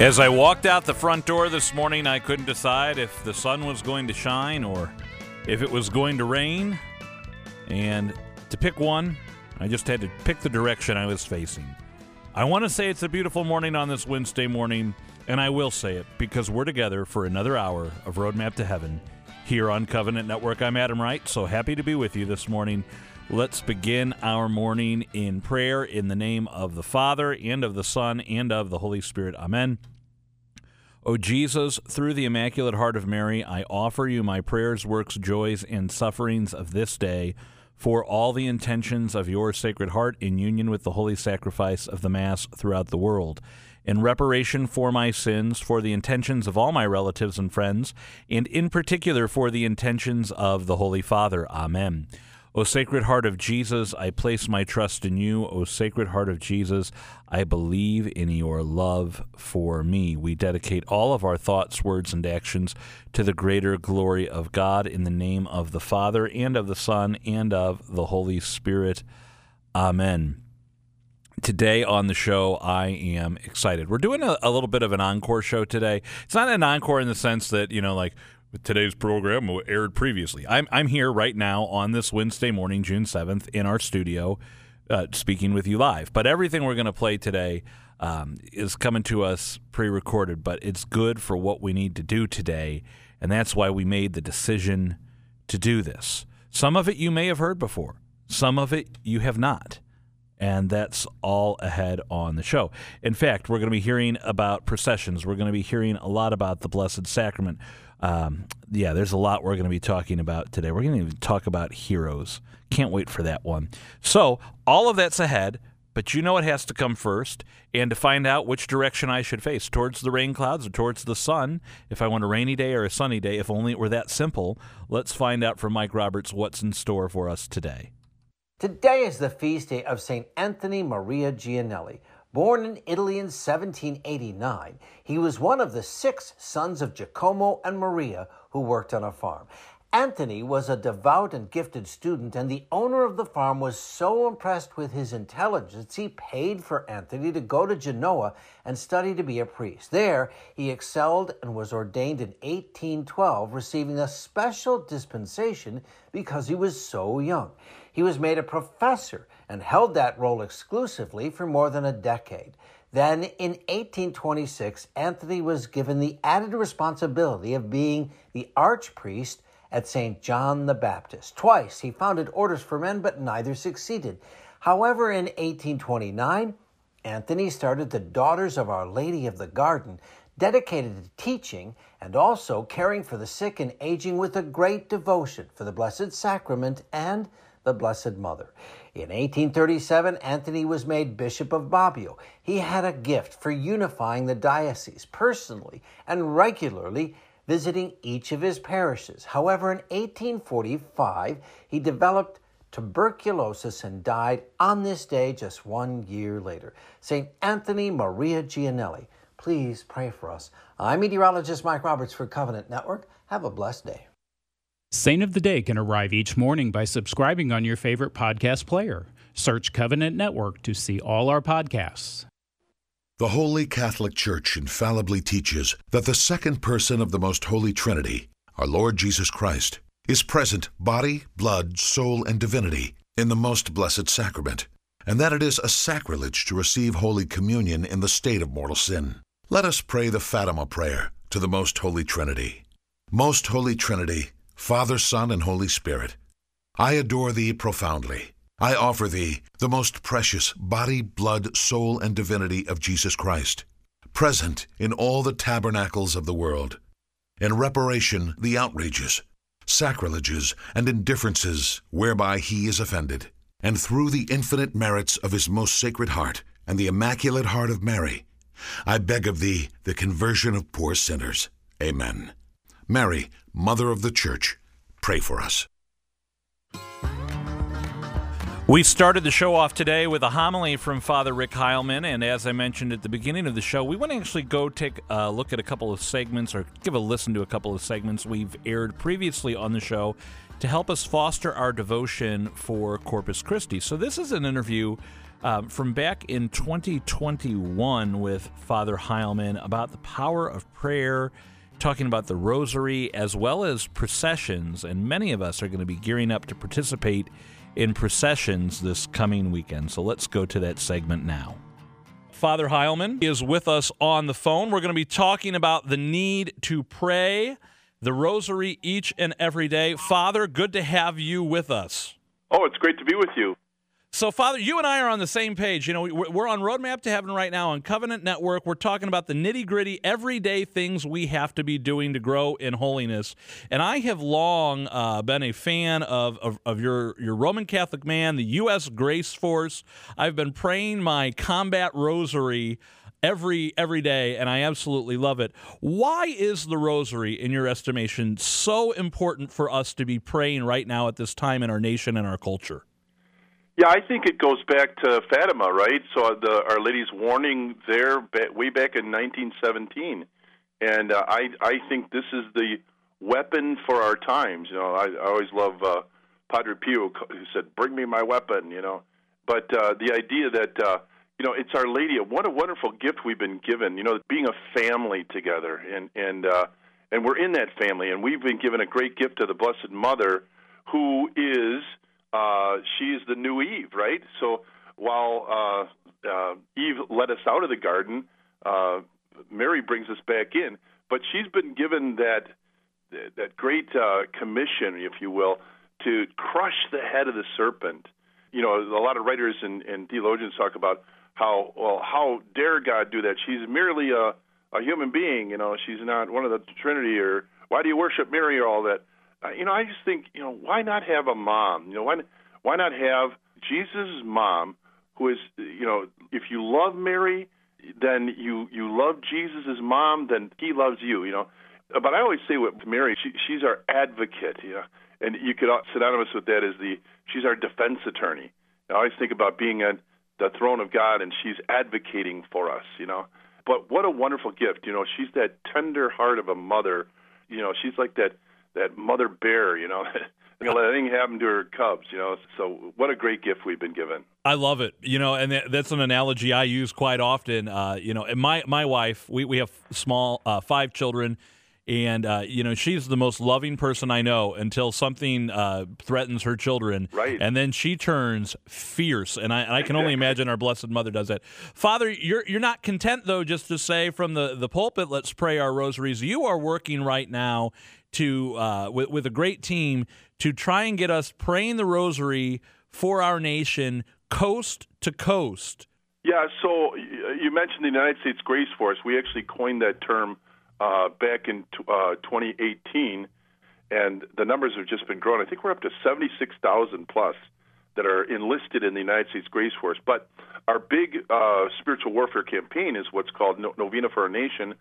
As I walked out the front door this morning, I couldn't decide if the sun was going to shine or if it was going to rain. And to pick one, I just had to pick the direction I was facing. I want to say it's a beautiful morning on this Wednesday morning, and I will say it because we're together for another hour of Roadmap to Heaven here on Covenant Network. I'm Adam Wright, so happy to be with you this morning. Let's begin our morning in prayer in the name of the Father, and of the Son, and of the Holy Spirit. Amen. O Jesus, through the Immaculate Heart of Mary, I offer you my prayers, works, joys, and sufferings of this day for all the intentions of your Sacred Heart in union with the holy sacrifice of the Mass throughout the world. In reparation for my sins, for the intentions of all my relatives and friends, and in particular for the intentions of the Holy Father. Amen. O Sacred Heart of Jesus, I place my trust in you. O Sacred Heart of Jesus, I believe in your love for me. We dedicate all of our thoughts, words, and actions to the greater glory of God in the name of the Father, and of the Son, and of the Holy Spirit. Amen. Today on the show, I am excited. We're doing a, a little bit of an encore show today. It's not an encore in the sense that, you know, like today's program aired previously. I'm, I'm here right now on this Wednesday morning, June 7th, in our studio, uh, speaking with you live. But everything we're going to play today um, is coming to us pre recorded, but it's good for what we need to do today. And that's why we made the decision to do this. Some of it you may have heard before, some of it you have not. And that's all ahead on the show. In fact, we're going to be hearing about processions. We're going to be hearing a lot about the Blessed Sacrament. Um, yeah, there's a lot we're going to be talking about today. We're going to talk about heroes. Can't wait for that one. So, all of that's ahead, but you know what has to come first. And to find out which direction I should face, towards the rain clouds or towards the sun, if I want a rainy day or a sunny day, if only it were that simple, let's find out from Mike Roberts what's in store for us today. Today is the feast day of St. Anthony Maria Gianelli. Born in Italy in 1789, he was one of the six sons of Giacomo and Maria who worked on a farm. Anthony was a devout and gifted student, and the owner of the farm was so impressed with his intelligence, he paid for Anthony to go to Genoa and study to be a priest. There, he excelled and was ordained in 1812, receiving a special dispensation because he was so young. He was made a professor and held that role exclusively for more than a decade. Then in 1826, Anthony was given the added responsibility of being the archpriest at St. John the Baptist. Twice he founded orders for men, but neither succeeded. However, in 1829, Anthony started the Daughters of Our Lady of the Garden, dedicated to teaching and also caring for the sick and aging with a great devotion for the Blessed Sacrament and the Blessed Mother. In 1837, Anthony was made Bishop of Bobbio. He had a gift for unifying the diocese personally and regularly visiting each of his parishes. However, in 1845, he developed tuberculosis and died on this day just one year later. St. Anthony Maria Gianelli, please pray for us. I'm meteorologist Mike Roberts for Covenant Network. Have a blessed day. Saint of the Day can arrive each morning by subscribing on your favorite podcast player. Search Covenant Network to see all our podcasts. The Holy Catholic Church infallibly teaches that the second person of the Most Holy Trinity, our Lord Jesus Christ, is present body, blood, soul, and divinity in the most blessed sacrament, and that it is a sacrilege to receive Holy Communion in the state of mortal sin. Let us pray the Fatima prayer to the Most Holy Trinity. Most Holy Trinity, Father, Son, and Holy Spirit, I adore thee profoundly. I offer thee the most precious body, blood, soul, and divinity of Jesus Christ, present in all the tabernacles of the world, in reparation the outrages, sacrileges, and indifferences whereby he is offended, and through the infinite merits of his most sacred heart and the immaculate heart of Mary, I beg of thee the conversion of poor sinners. Amen. Mary, Mother of the Church, pray for us. We started the show off today with a homily from Father Rick Heilman, and as I mentioned at the beginning of the show, we want to actually go take a look at a couple of segments or give a listen to a couple of segments we've aired previously on the show to help us foster our devotion for Corpus Christi. So, this is an interview um, from back in 2021 with Father Heilman about the power of prayer, talking about the rosary as well as processions. And many of us are going to be gearing up to participate in processions this coming weekend. So let's go to that segment now. Father Heilman is with us on the phone. We're going to be talking about the need to pray the rosary each and every day. Father, good to have you with us. Oh, it's great to be with you. So, Father, you and I are on the same page. You know, we're on Roadmap to Heaven right now on Covenant Network. We're talking about the nitty gritty, everyday things we have to be doing to grow in holiness. And I have long uh, been a fan of, of, of, your, your Roman Catholic man, the U.S. Grace Force. I've been praying my combat rosary every every day and I absolutely love it. Why is the rosary in your estimation so important for us to be praying right now at this time in our nation and our culture? Yeah, I think it goes back to Fatima, right? So the Our Lady's warning there way back in 1917, and uh, I I think this is the weapon for our times. You know, I, I always love uh, Padre Pio who said, "Bring me my weapon," you know. But uh, the idea that uh, you know it's Our Lady, what a wonderful gift we've been given. You know, being a family together, and and uh, and we're in that family, and we've been given a great gift to the Blessed Mother, who is uh, she's the new Eve, right? So while uh, uh, Eve let us out of the garden, uh, Mary brings us back in. But she's been given that that great uh, commission, if you will, to crush the head of the serpent. You know, a lot of writers and, and theologians talk about how well how dare God do that? She's merely a a human being. You know, she's not one of the Trinity, or why do you worship Mary or all that? Uh, you know, I just think, you know, why not have a mom? You know, why why not have Jesus' mom, who is, you know, if you love Mary, then you you love Jesus' mom, then he loves you. You know, but I always say with Mary, she, she's our advocate. You know, and you could synonymous with that is the she's our defense attorney. I always think about being at the throne of God, and she's advocating for us. You know, but what a wonderful gift. You know, she's that tender heart of a mother. You know, she's like that that mother bear, you know, gonna let anything happen to her cubs, you know. So what a great gift we've been given. I love it, you know, and that's an analogy I use quite often. Uh, you know, and my my wife, we we have small uh, five children. And uh, you know she's the most loving person I know until something uh, threatens her children, right? And then she turns fierce, and I, and I can only imagine our Blessed Mother does that. Father, you're you're not content though just to say from the the pulpit, let's pray our rosaries. You are working right now to uh, with, with a great team to try and get us praying the rosary for our nation coast to coast. Yeah, so you mentioned the United States Grace Force. We actually coined that term uh, back in uh, 2018, and the numbers have just been growing. I think we're up to 76,000 plus that are enlisted in the United States Grace Force. But our big uh, spiritual warfare campaign is what's called Novena for Our Nation.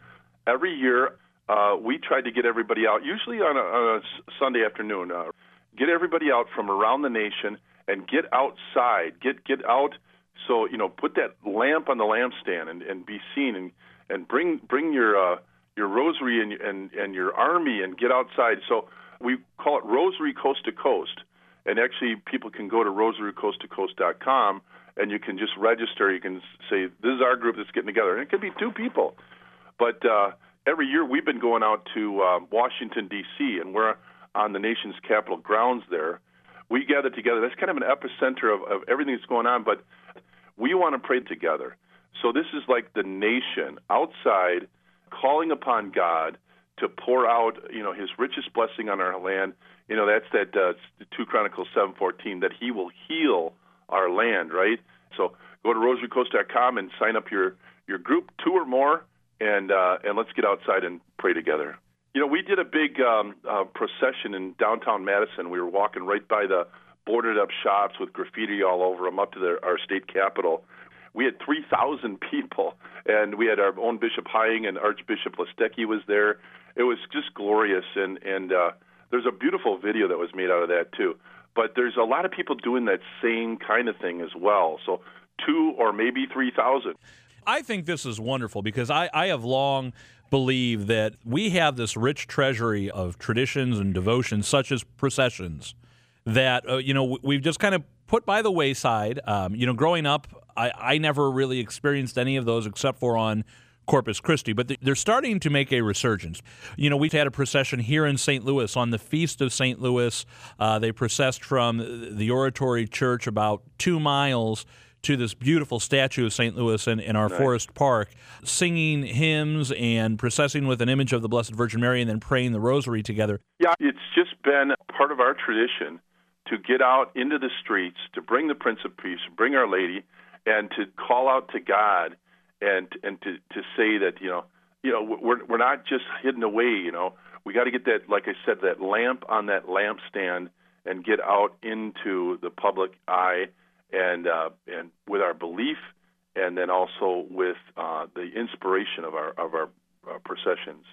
Every year, uh, we tried to get everybody out, usually on a, on a Sunday afternoon, uh, get everybody out from around the nation and get outside, get get out. So you know, put that lamp on the lampstand and, and be seen, and and bring bring your uh, your rosary and, and and your army and get outside. So we call it Rosary Coast to Coast, and actually people can go to rosarycoasttocoast.com and you can just register. You can say this is our group that's getting together, and it can be two people, but uh, every year we've been going out to uh, Washington D.C. and we're on the nation's capital grounds there. We gather together. That's kind of an epicenter of, of everything that's going on, but we want to pray together. So this is like the nation outside calling upon God to pour out, you know, His richest blessing on our land. You know, that's that uh, two Chronicles seven fourteen that He will heal our land, right? So go to rosarycoast.com and sign up your your group, two or more, and uh, and let's get outside and pray together. You know, we did a big um, uh, procession in downtown Madison. We were walking right by the boarded up shops with graffiti all over them up to the, our state capitol. We had 3,000 people, and we had our own Bishop Hying and Archbishop Listecki was there. It was just glorious, and and uh, there's a beautiful video that was made out of that too. But there's a lot of people doing that same kind of thing as well. So two or maybe 3,000. I think this is wonderful because I, I have long believed that we have this rich treasury of traditions and devotions, such as processions, that uh, you know we've just kind of put by the wayside. Um, you know, growing up, I, I never really experienced any of those except for on Corpus Christi, but they're starting to make a resurgence. You know, we've had a procession here in St. Louis on the Feast of St. Louis. Uh, they processed from the Oratory Church about two miles to this beautiful statue of St. Louis in, in our forest park, singing hymns and processing with an image of the Blessed Virgin Mary and then praying the rosary together. Yeah, it's just been part of our tradition to get out into the streets, to bring the Prince of Peace, bring Our Lady, and to call out to God and and to to say that you know you know we're we're not just hidden away. You know, we got to get that, like I said, that lamp on that lampstand and get out into the public eye and uh, and with our belief, and then also with uh, the inspiration of our of our uh, processions.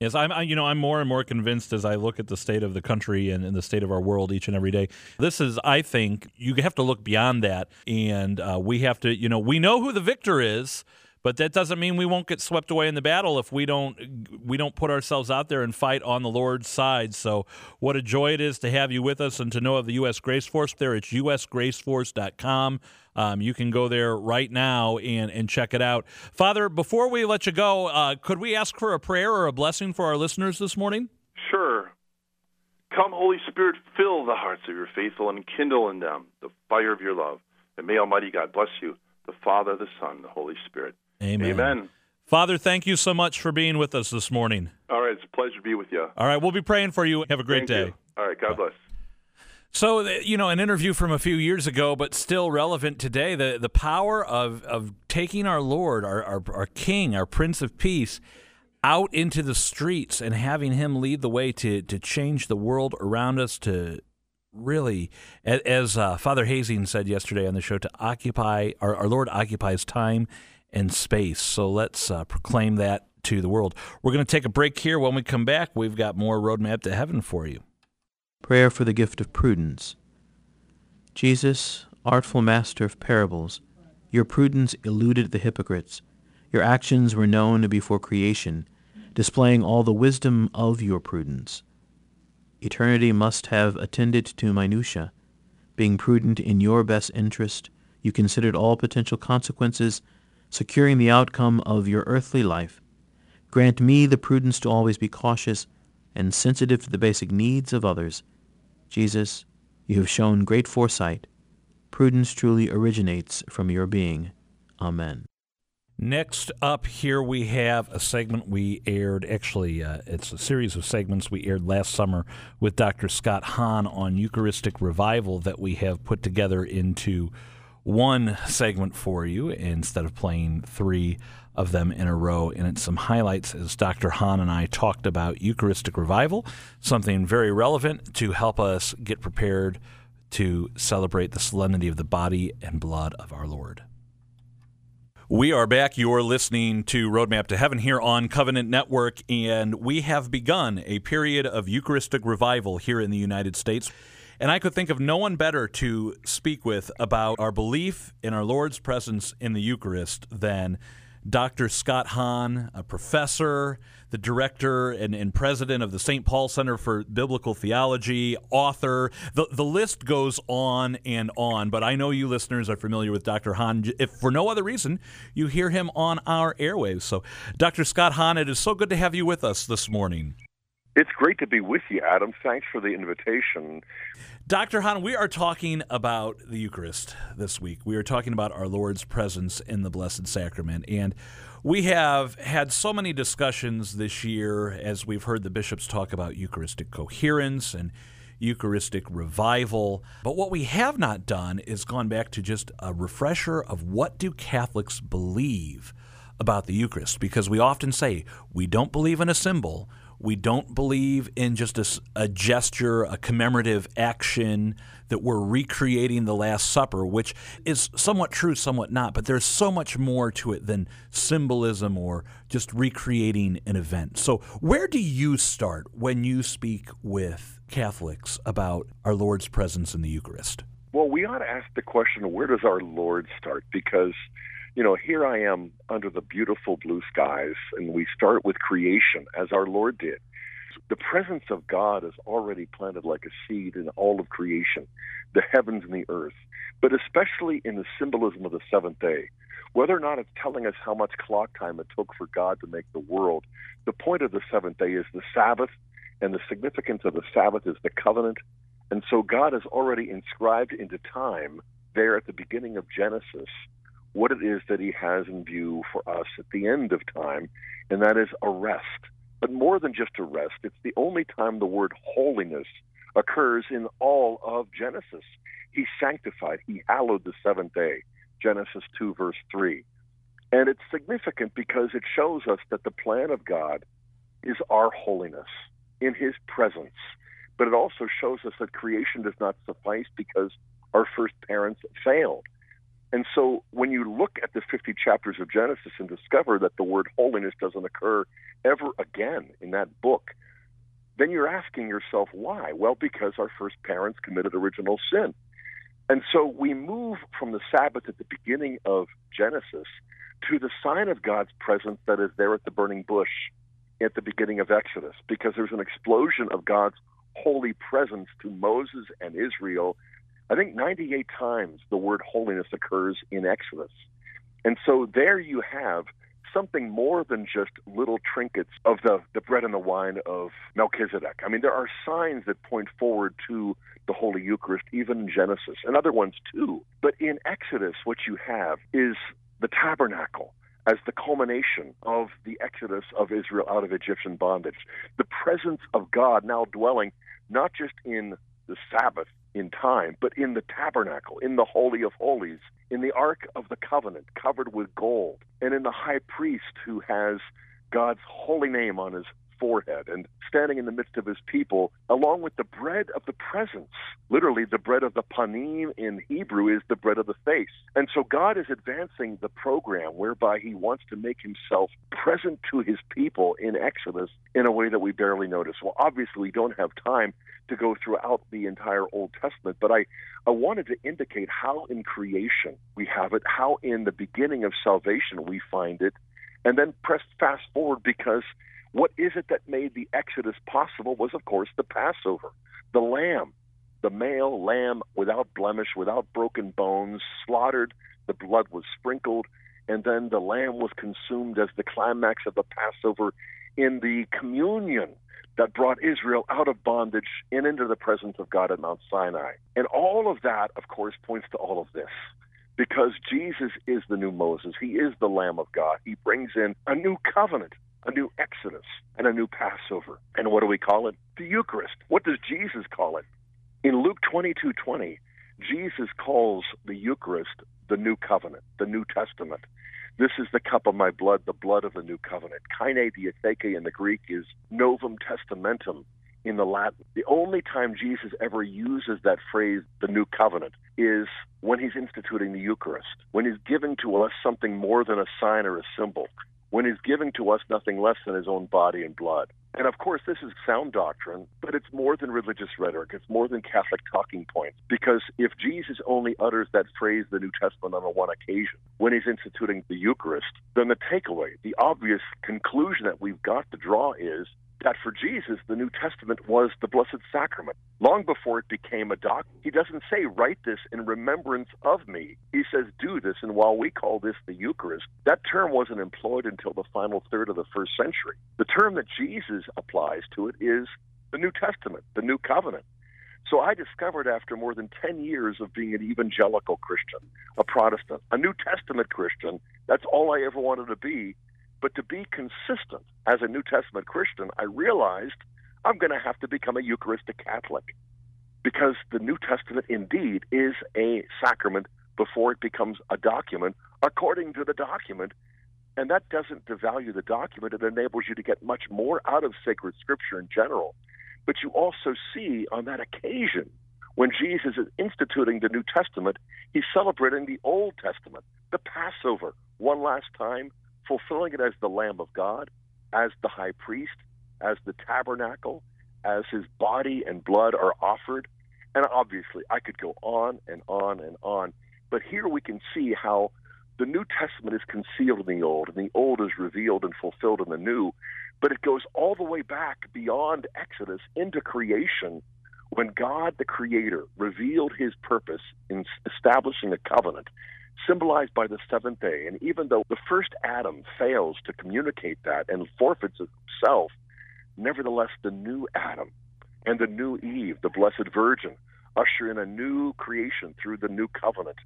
Yes, I'm. I, you know, I'm more and more convinced as I look at the state of the country and, and, the state of our world each and every day. This is, I think, you have to look beyond that, and uh, we have to. You know, we know who the victor is. But that doesn't mean we won't get swept away in the battle if we don't we don't put ourselves out there and fight on the Lord's side. So what a joy it is to have you with us and to know of the U.S. Grace Force. There, it's usgraceforce.com. Um, you can go there right now and, and check it out. Father, before we let you go, uh, could we ask for a prayer or a blessing for our listeners this morning? Sure. Come, Holy Spirit, fill the hearts of your faithful and kindle in them the fire of your love. And may Almighty God bless you, the Father, the Son, the Holy Spirit. Amen. Amen. Father, thank you so much for being with us this morning. All right, it's a pleasure to be with you. All right, we'll be praying for you. Have a great thank day. You. All right, God bless. So, you know, an interview from a few years ago, but still relevant today. The the power of of taking our Lord, our our, our King, our Prince of Peace, out into the streets and having Him lead the way to to change the world around us. To really, as uh, Father Hazing said yesterday on the show, to occupy our, our Lord occupies time and space. So let's uh, proclaim that to the world. We're going to take a break here. When we come back, we've got more Roadmap to Heaven for you. Prayer for the gift of prudence. Jesus, artful master of parables, your prudence eluded the hypocrites. Your actions were known before creation, displaying all the wisdom of your prudence. Eternity must have attended to minutia. Being prudent in your best interest, you considered all potential consequences securing the outcome of your earthly life. Grant me the prudence to always be cautious and sensitive to the basic needs of others. Jesus, you have shown great foresight. Prudence truly originates from your being. Amen. Next up, here we have a segment we aired. Actually, uh, it's a series of segments we aired last summer with Dr. Scott Hahn on Eucharistic revival that we have put together into one segment for you instead of playing three of them in a row. And it's some highlights as Dr. Hahn and I talked about Eucharistic revival, something very relevant to help us get prepared to celebrate the solemnity of the body and blood of our Lord. We are back. You're listening to Roadmap to Heaven here on Covenant Network, and we have begun a period of Eucharistic revival here in the United States. And I could think of no one better to speak with about our belief in our Lord's presence in the Eucharist than Dr. Scott Hahn, a professor, the director and, and, president of the St. Paul Center for Biblical Theology, author. The, the list goes on and on, but I know you listeners are familiar with Dr. Hahn. If for no other reason, you hear him on our airwaves. So, Dr. Scott Hahn, it is so good to have you with us this morning. It's great to be with you, Adam. Thanks for the invitation. Dr. Hahn, we are talking about the Eucharist this week. We are talking about our Lord's presence in the Blessed Sacrament. And we have had so many discussions this year as we've heard the bishops talk about Eucharistic coherence and Eucharistic revival. But what we have not done is gone back to just a refresher of what do Catholics believe about the Eucharist because we often say we don't believe in a symbol, we don't believe in just a, a, gesture, a commemorative action, that we're recreating the Last Supper, which is somewhat true, somewhat not. But there's so much more to it than symbolism or just recreating an event. So, where do you start when you speak with Catholics about our Lord's presence in the Eucharist? Well, we ought to ask the question where does our Lord start? Because you know, here I am under the beautiful blue skies, and we start with creation as our Lord did. The presence of God is already planted like a seed in all of creation, the heavens and the earth, but especially in the symbolism of the seventh day. Whether or not it's telling us how much clock time it took for God to make the world, the point of the seventh day is the Sabbath, and the significance of the Sabbath is the covenant. And so God has already inscribed into time there at the beginning of Genesis what it is that he has in view for us at the end of time, and that is a rest. But more than just a rest, it's the only time the word holiness occurs in all of Genesis. He sanctified, he hallowed the seventh day. Genesis 2, verse 3. And it's significant because it shows us that the plan of God is our holiness in his presence. But it also shows us that creation does not suffice because our first parents failed. And so when you look at the 50 chapters of Genesis and discover that the word holiness doesn't occur ever again in that book, then you're asking yourself why? Well, because our first parents committed original sin. And so we move from the Sabbath at the beginning of Genesis to the sign of God's presence that is there at the burning bush at the beginning of Exodus, because there's an explosion of God's holy presence to Moses and Israel I think 98 times the word holiness occurs in Exodus. And so there you have something more than just little trinkets of the, the bread and the wine of Melchizedek. I mean, there are signs that point forward to the Holy Eucharist, even in Genesis, and other ones too. But in Exodus, what you have is the tabernacle as the culmination of the exodus of Israel out of Egyptian bondage. The presence of God now dwelling not just in the Sabbath, in time, but in the tabernacle, in the Holy of Holies, in the Ark of the Covenant covered with gold, and in the high priest who has God's holy name on his forehead and standing in the midst of his people, along with the bread of the presence. Literally, the bread of the panim in Hebrew is the bread of the face. And so God is advancing the program whereby he wants to make himself present to his people in Exodus in a way that we barely notice. Well, obviously, we don't have time to go throughout the entire Old Testament, but I, I wanted to indicate how in creation we have it, how in the beginning of salvation we find it, and then press fast forward because what is it that made the Exodus possible was, of course, the Passover, the lamb, the male lamb without blemish, without broken bones, slaughtered, the blood was sprinkled, and then the lamb was consumed as the climax of the Passover in the communion that brought Israel out of bondage and into the presence of God at Mount Sinai. And all of that, of course, points to all of this. Because Jesus is the new Moses. He is the Lamb of God. He brings in a new covenant, a new Exodus, and a new Passover. And what do we call it? The Eucharist. What does Jesus call it? In Luke 22 20, Jesus calls the Eucharist the new covenant, the New Testament. This is the cup of my blood, the blood of the new covenant. Kaine diatheke in the Greek is novum testamentum in the Latin. The only time Jesus ever uses that phrase, the new covenant, is when he's instituting the Eucharist, when he's giving to us something more than a sign or a symbol, when he's giving to us nothing less than his own body and blood. And of course, this is sound doctrine, but it's more than religious rhetoric. It's more than Catholic talking points. Because if Jesus only utters that phrase, the New Testament, on one occasion, when he's instituting the Eucharist, then the takeaway, the obvious conclusion that we've got to draw is that for Jesus, the New Testament was the Blessed Sacrament. Long before it became a doctrine, he doesn't say, write this in remembrance of me. He says, do this. And while we call this the Eucharist, that term wasn't employed until the final third of the first century. The term that Jesus applies to it is the New Testament, the New Covenant. So I discovered after more than 10 years of being an evangelical Christian, a Protestant, a New Testament Christian, that's all I ever wanted to be but to be consistent as a New Testament Christian, I realized I'm going to have to become a Eucharistic Catholic because the New Testament indeed is a sacrament before it becomes a document according to the document. And that doesn't devalue the document, it enables you to get much more out of sacred scripture in general. But you also see on that occasion when Jesus is instituting the New Testament, he's celebrating the Old Testament, the Passover, one last time fulfilling it as the Lamb of God, as the high priest, as the tabernacle, as his body and blood are offered. And obviously, I could go on and on and on. But here we can see how the New Testament is concealed in the Old, and the Old is revealed and fulfilled in the New. but it goes all the way back beyond Exodus into creation when God the Creator revealed his purpose in establishing a covenant symbolized by the seventh day. And even though the first Adam fails to communicate that and forfeits himself, nevertheless, the new Adam and the new Eve, the Blessed Virgin, usher in a new creation through the new covenant.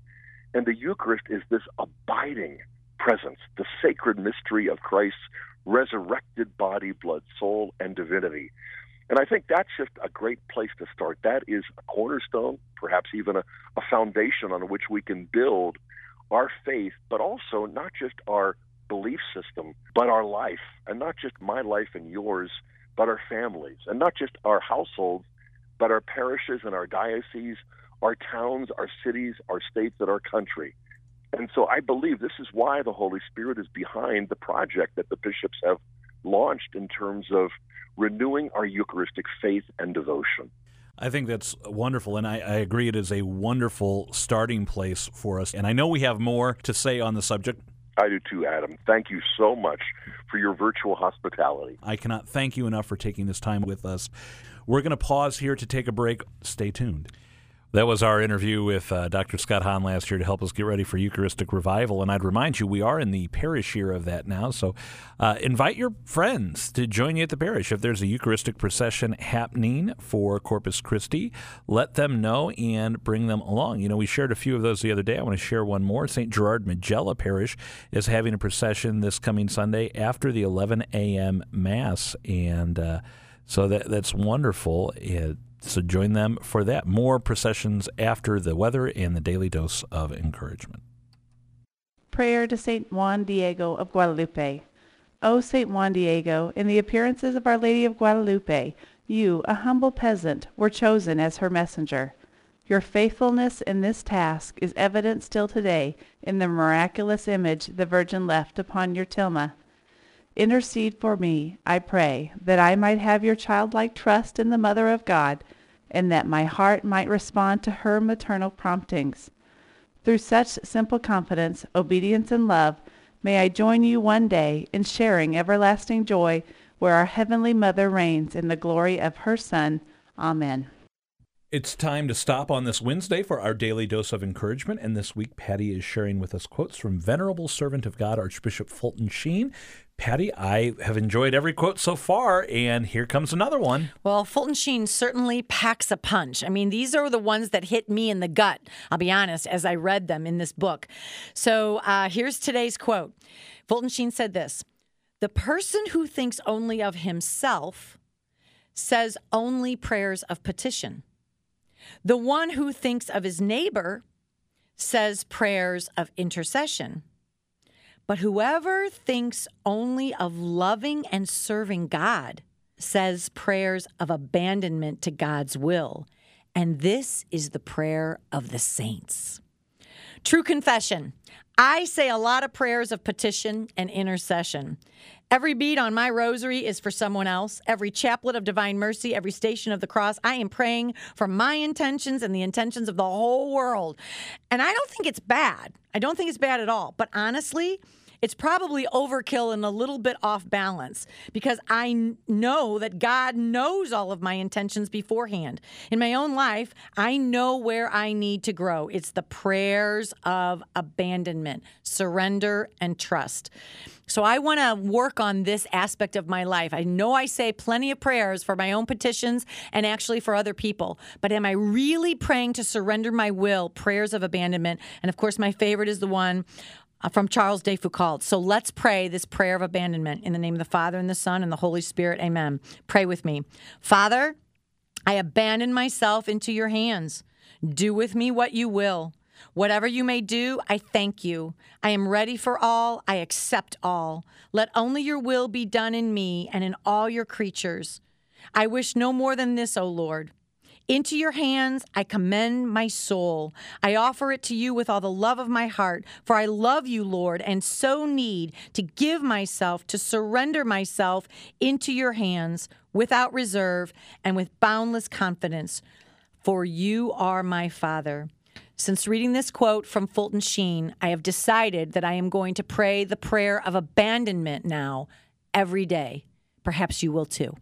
And the Eucharist is this abiding presence, the sacred mystery of Christ's resurrected body, blood, soul, and divinity. And I think that's just a great place to start. That is a cornerstone, perhaps even a, a foundation on which we can build our faith, but also not just our belief system, but our life, and not just my life and yours, but our families, and not just our households, but our parishes and our dioceses, our towns, our cities, our states, and our country. And so I believe this is why the Holy Spirit is behind the project that the bishops have launched in terms of renewing our Eucharistic faith and devotion. I think that's wonderful, and I, I, agree it is a wonderful starting place for us. And I know we have more to say on the subject. I do too, Adam. Thank you so much for your virtual hospitality. I cannot thank you enough for taking this time with us. We're going to pause here to take a break. Stay tuned. That was our interview with uh, Dr. Scott Hahn last year to help us get ready for Eucharistic Revival. And I'd remind you, we are in the parish year of that now. So uh, invite your friends to join you at the parish. If there's a Eucharistic procession happening for Corpus Christi, let them know and bring them along. You know, we shared a few of those the other day. I want to share one more. St. Gerard Majella Parish is having a procession this coming Sunday after the 11 a.m. Mass. And uh, so that, that's wonderful. It, so join them for that. More processions after the weather and the daily dose of encouragement. Prayer to St. Juan Diego of Guadalupe. O St. Juan Diego, in the appearances of Our Lady of Guadalupe, you, a humble peasant, were chosen as her messenger. Your faithfulness in this task is evident still today in the miraculous image the Virgin left upon your tilma. Intercede for me, I pray, that I might have your childlike trust in the Mother of God, and that my heart might respond to her maternal promptings. Through such simple confidence, obedience, and love, may I join you one day in sharing everlasting joy where our Heavenly Mother reigns in the glory of her Son. Amen. It's time to stop on this Wednesday for our daily dose of encouragement. And this week, Patty is sharing with us quotes from Venerable Servant of God, Archbishop Fulton Sheen. Patty, I have enjoyed every quote so far, and here comes another one. Well, Fulton Sheen certainly packs a punch. I mean, these are the ones that hit me in the gut, I'll be honest, as I read them in this book. So uh, here's today's quote Fulton Sheen said this The person who thinks only of himself says only prayers of petition. The one who thinks of his neighbor says prayers of intercession. But whoever thinks only of loving and serving God says prayers of abandonment to God's will. And this is the prayer of the saints. True confession I say a lot of prayers of petition and intercession. Every bead on my rosary is for someone else. Every chaplet of divine mercy, every station of the cross, I am praying for my intentions and the intentions of the whole world. And I don't think it's bad. I don't think it's bad at all. But honestly, it's probably overkill and a little bit off balance because I know that God knows all of my intentions beforehand. In my own life, I know where I need to grow. It's the prayers of abandonment, surrender, and trust. So I want to work on this aspect of my life. I know I say plenty of prayers for my own petitions and actually for other people, but am I really praying to surrender my will, prayers of abandonment? And of course, my favorite is the one Uh, from Charles de Foucault. So let's pray this prayer of abandonment in the name of the Father and the Son and the Holy Spirit. Amen. Pray with me. Father, I abandon myself into your hands. Do with me what you will. Whatever you may do, I thank you. I am ready for all. I accept all. Let only your will be done in me and in all your creatures. I wish no more than this, O Lord into your hands I commend my soul. I offer it to you with all the love of my heart, for I love you, Lord, and so need to give myself, to surrender myself into your hands without reserve and with boundless confidence, for you are my Father. Since reading this quote from Fulton Sheen, I have decided that I am going to pray the prayer of abandonment now every day perhaps you will too.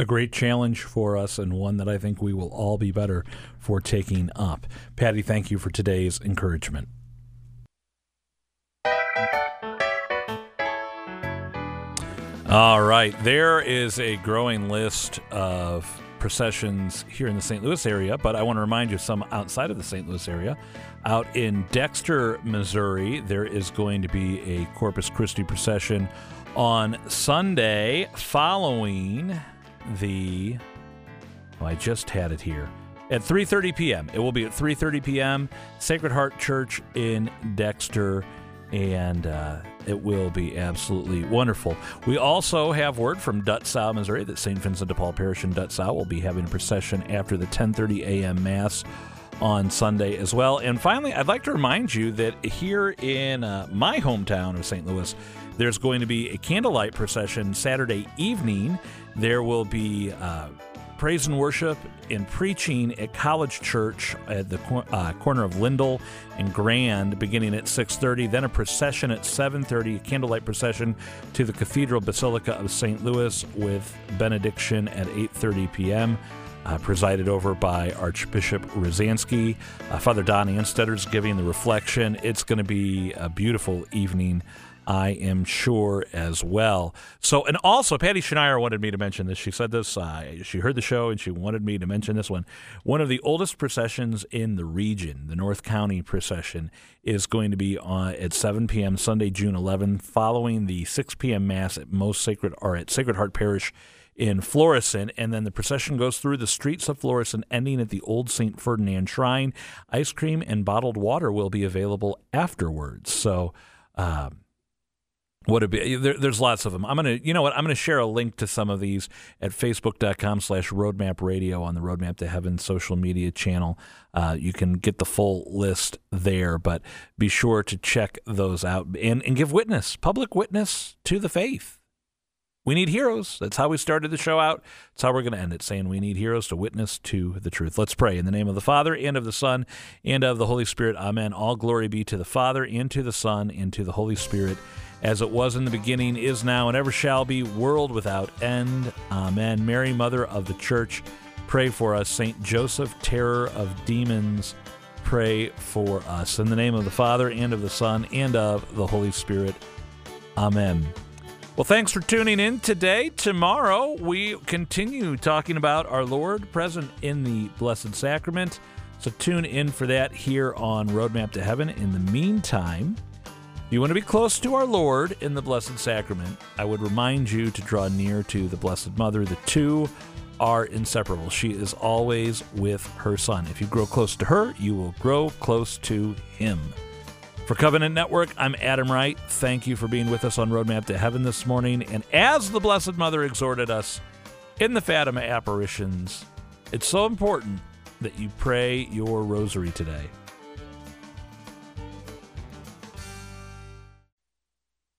A great challenge for us, and one that I think we will all be better for taking up. Patty, thank you for today's encouragement. All right, there is a growing list of processions here in the St. Louis area, but I want to remind you some outside of the St. Louis area. Out in Dexter, Missouri, there is going to be a Corpus Christi procession on Sunday following the oh, I just had it here at 3:30 p.m. It will be at 3:30 p.m. Sacred Heart Church in Dexter and uh, it will be absolutely wonderful. We also have word from Dutzow, Missouri, that St. Vincent de Paul Parish in Dutzow will be having a procession after the 10:30 a.m. Mass on Sunday as well. And finally, I'd like to remind you that here in uh, my hometown of St. Louis, there's going to be a candlelight procession Saturday evening. There will be uh, praise and worship and preaching at College Church at the uh, corner of Lindell and Grand, beginning at 6:30. Then a procession at 7:30, a candlelight procession to the Cathedral Basilica of St. Louis with benediction at 8:30 p.m. Uh, presided over by Archbishop Rozanski. Uh, Father Don Anstoetter is giving the reflection. It's going to be a beautiful evening I am sure as well. So, and also, Patty Schneier wanted me to mention this. She said this. Uh, she heard the show and she wanted me to mention this one. One of the oldest processions in the region, the North County procession, is going to be on at 7 p.m. Sunday, June 11th, following the 6 p.m. mass at Most Sacred or at Sacred Heart Parish in Florissant, and then the procession goes through the streets of Florissant, ending at the Old St. Ferdinand Shrine. Ice cream and bottled water will be available afterwards. So, um, what it be there, there's lots of them i'm gonna you know what? I'm gonna share a link to some of these at facebook.com slash roadmap radio on the roadmap to heaven social media channel. Uh, you can get the full list there but be sure to check those out and, and give witness public witness to the faith. We need heroes. That's how we started the show out. That's how we're going to end it saying we need heroes to witness to the truth. Let's pray. In the name of the father and of the son and of the holy spirit amen. All glory be to the father and to the son and to the holy spirit as it was in the beginning, is now, and ever shall be, world without end. Amen. Mary, Mother of the Church, pray for us. Saint Joseph, terror of demons, pray for us. In the name of the Father, and of the Son, and of the Holy Spirit. Amen. Well, thanks for tuning in today. Tomorrow, we continue talking about our Lord present in the Blessed Sacrament. So tune in for that here on Roadmap to Heaven. In the meantime, you want to be close to our Lord in the Blessed Sacrament, I would remind you to draw near to the Blessed Mother. The two are inseparable. She is always with her Son. If you grow close to her, you will grow close to Him. For Covenant Network, I'm Adam Wright. Thank you for being with us on Roadmap to Heaven this morning. And as the Blessed Mother exhorted us in the Fatima apparitions, it's so important that you pray your rosary today.